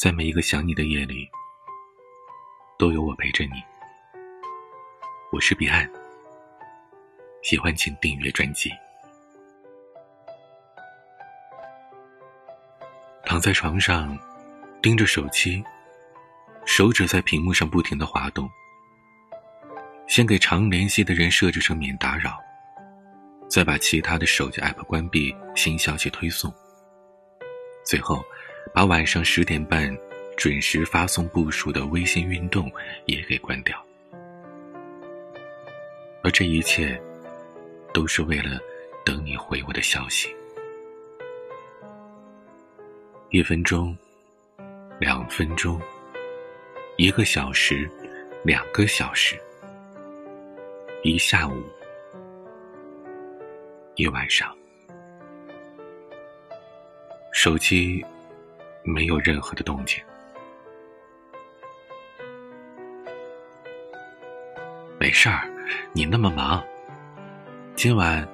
在每一个想你的夜里，都有我陪着你。我是彼岸，喜欢请订阅专辑。躺在床上，盯着手机，手指在屏幕上不停的滑动。先给常联系的人设置成免打扰，再把其他的手机 app 关闭，新消息推送。最后，把晚上十点半准时发送部署的微信运动也给关掉。而这一切，都是为了等你回我的消息。一分钟，两分钟，一个小时，两个小时。一下午，一晚上，手机没有任何的动静。没事儿，你那么忙，今晚，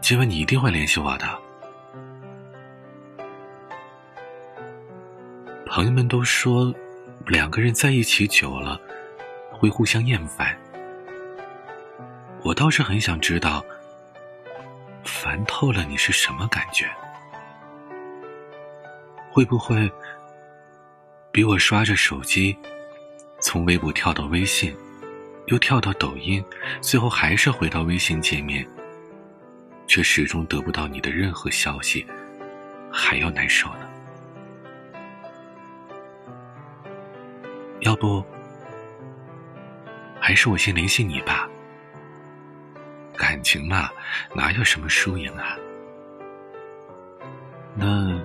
今晚你一定会联系我的。朋友们都说，两个人在一起久了，会互相厌烦。我倒是很想知道，烦透了你是什么感觉？会不会比我刷着手机，从微博跳到微信，又跳到抖音，最后还是回到微信界面，却始终得不到你的任何消息，还要难受呢？要不，还是我先联系你吧。感情嘛，哪有什么输赢啊？那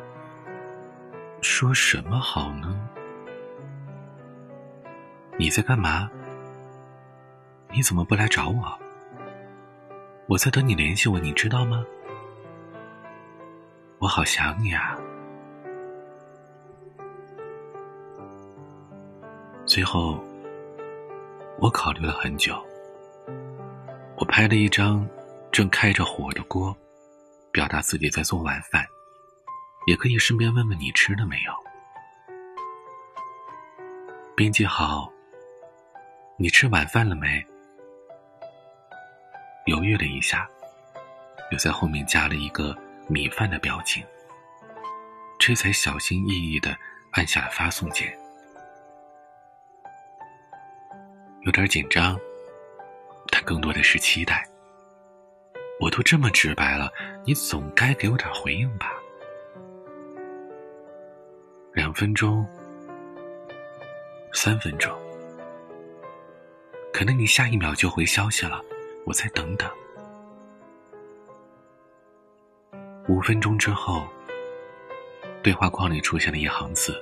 说什么好呢？你在干嘛？你怎么不来找我？我在等你联系我，你知道吗？我好想你啊！最后，我考虑了很久。我拍了一张正开着火的锅，表达自己在做晚饭，也可以顺便问问你吃了没有。编辑好，你吃晚饭了没？犹豫了一下，又在后面加了一个米饭的表情，这才小心翼翼的按下了发送键，有点紧张。但更多的是期待。我都这么直白了，你总该给我点回应吧？两分钟，三分钟，可能你下一秒就回消息了，我再等等。五分钟之后，对话框里出现了一行字：“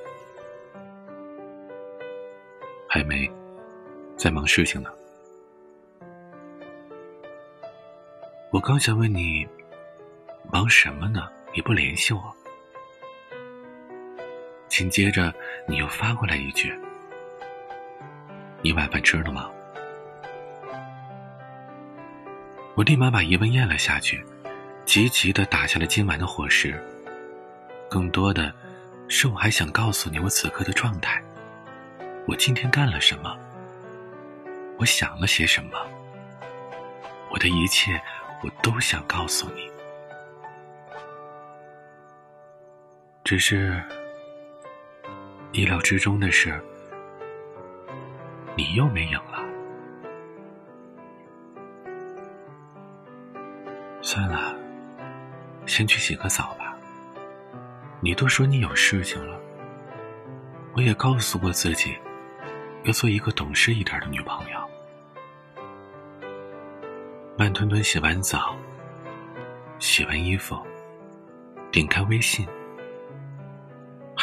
还没，在忙事情呢。”我刚想问你，忙什么呢？你不联系我。紧接着你又发过来一句：“你晚饭吃了吗？”我立马把疑问咽了下去，急急的打下了今晚的伙食。更多的是我还想告诉你我此刻的状态，我今天干了什么，我想了些什么，我的一切。我都想告诉你，只是意料之中的是，你又没影了。算了，先去洗个澡吧。你都说你有事情了，我也告诉过自己，要做一个懂事一点的女朋友。慢吞吞洗完澡，洗完衣服，点开微信，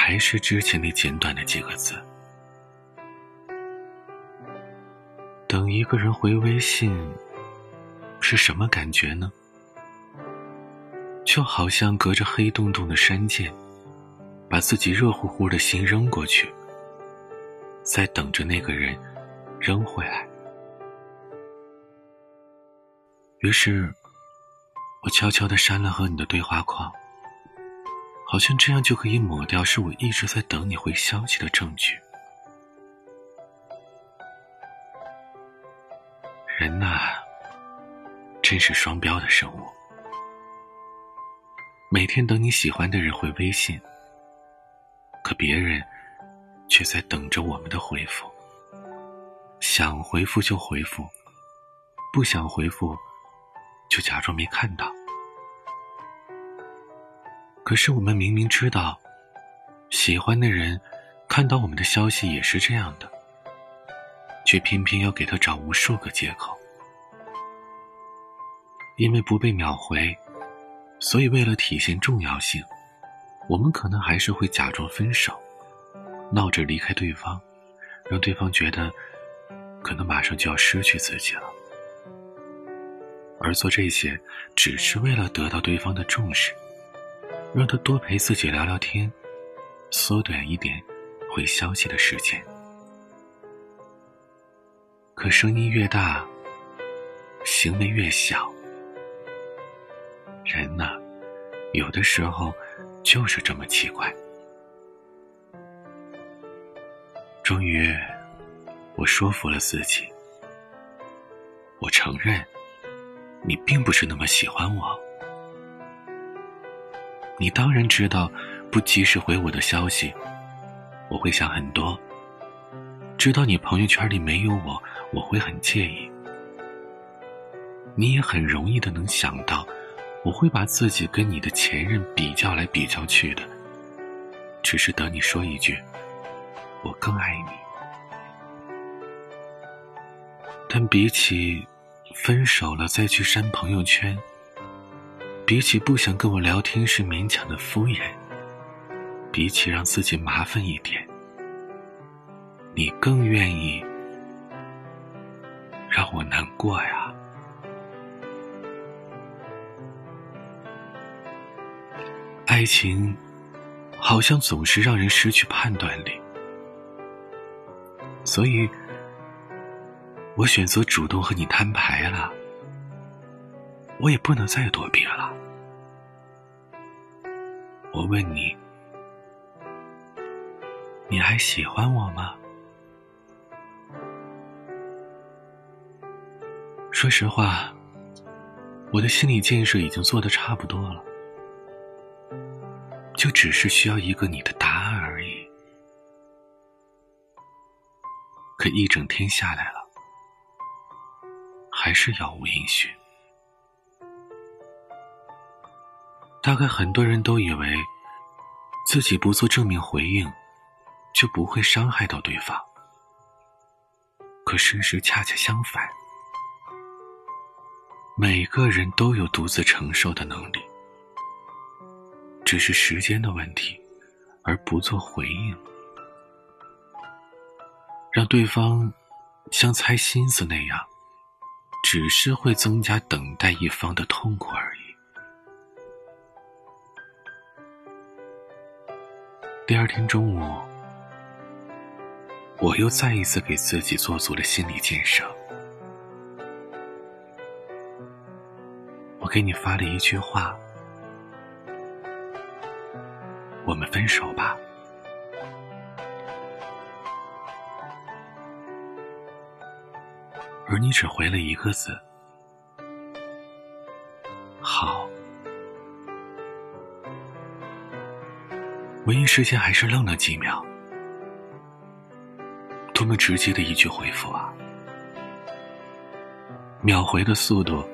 还是之前那简短的几个字。等一个人回微信，是什么感觉呢？就好像隔着黑洞洞的山涧，把自己热乎乎的心扔过去，在等着那个人扔回来。于是，我悄悄的删了和你的对话框，好像这样就可以抹掉是我一直在等你回消息的证据。人呐，真是双标的生物。每天等你喜欢的人回微信，可别人却在等着我们的回复。想回复就回复，不想回复就假装没看到。可是我们明明知道，喜欢的人看到我们的消息也是这样的。却偏偏要给他找无数个借口，因为不被秒回，所以为了体现重要性，我们可能还是会假装分手，闹着离开对方，让对方觉得可能马上就要失去自己了。而做这些，只是为了得到对方的重视，让他多陪自己聊聊天，缩短一点回消息的时间。可声音越大，行为越小。人呐，有的时候就是这么奇怪。终于，我说服了自己。我承认，你并不是那么喜欢我。你当然知道，不及时回我的消息，我会想很多。知道你朋友圈里没有我。我会很介意，你也很容易的能想到，我会把自己跟你的前任比较来比较去的，只是等你说一句“我更爱你”。但比起分手了再去删朋友圈，比起不想跟我聊天时勉强的敷衍，比起让自己麻烦一点，你更愿意。让我难过呀！爱情好像总是让人失去判断力，所以我选择主动和你摊牌了。我也不能再躲避了。我问你，你还喜欢我吗？说实话，我的心理建设已经做的差不多了，就只是需要一个你的答案而已。可一整天下来了，还是杳无音讯。大概很多人都以为，自己不做正面回应，就不会伤害到对方。可事实恰恰相反。每个人都有独自承受的能力，只是时间的问题，而不做回应，让对方像猜心思那样，只是会增加等待一方的痛苦而已。第二天中午，我又再一次给自己做足了心理建设。我给你发了一句话：“我们分手吧。”而你只回了一个字：“我一时间还是愣了几秒，多么直接的一句回复啊！秒回的速度。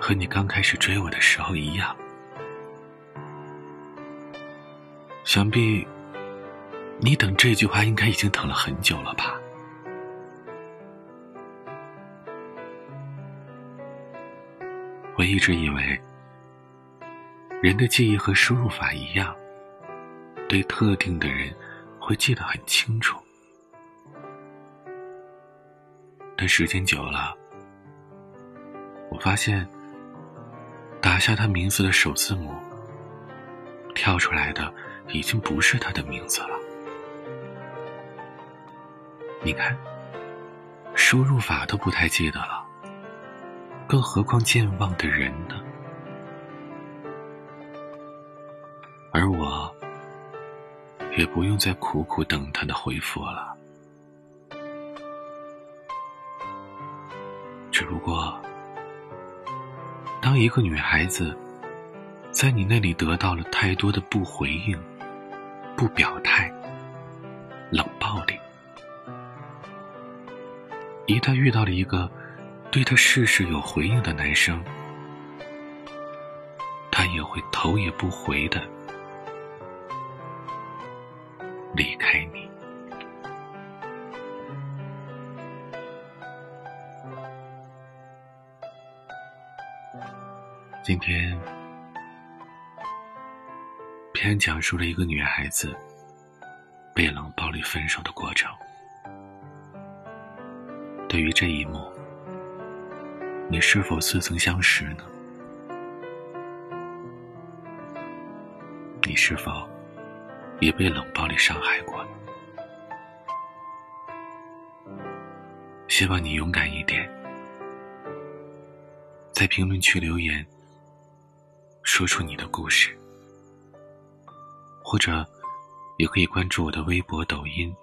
和你刚开始追我的时候一样，想必你等这句话应该已经等了很久了吧？我一直以为，人的记忆和输入法一样，对特定的人会记得很清楚，但时间久了，我发现。打下他名字的首字母，跳出来的已经不是他的名字了。你看，输入法都不太记得了，更何况健忘的人呢？也不用再苦苦等他的回复了。只不过，当一个女孩子在你那里得到了太多的不回应、不表态、冷暴力，一旦遇到了一个对她事事有回应的男生，她也会头也不回的离开你。今天，片讲述了一个女孩子被冷暴力分手的过程。对于这一幕，你是否似曾相识呢？你是否也被冷暴力伤害过？希望你勇敢一点，在评论区留言。说出你的故事，或者也可以关注我的微博、抖音，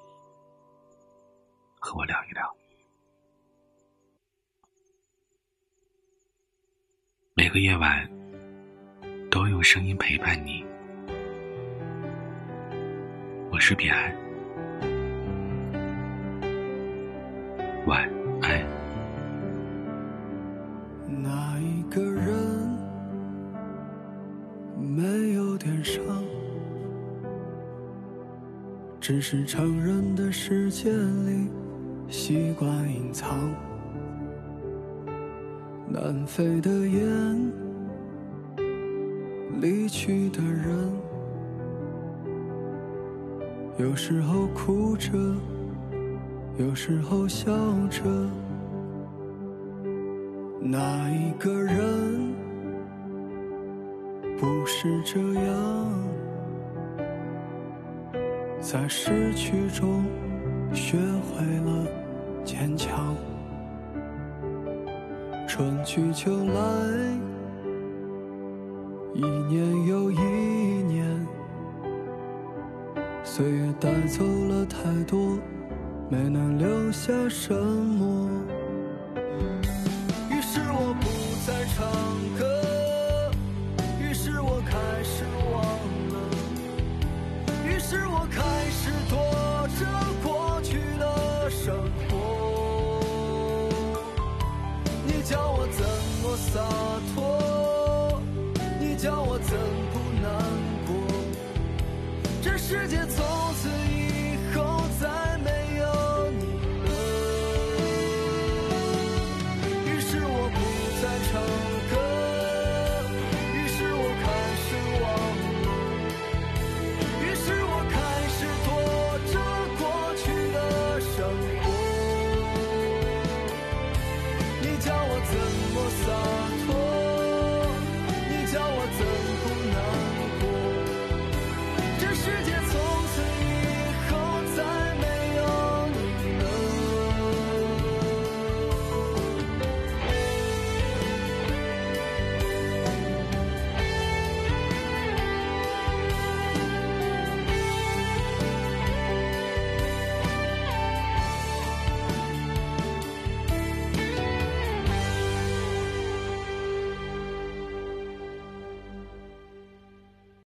和我聊一聊。每个夜晚都用声音陪伴你，我是彼岸，晚安。那一个人。没有点伤，只是成人的世界里习惯隐藏。南飞的雁，离去的人，有时候哭着，有时候笑着，哪一个人。不是这样，在失去中学会了坚强。春去秋来，一年又一年，岁月带走了太多，没能留下什么。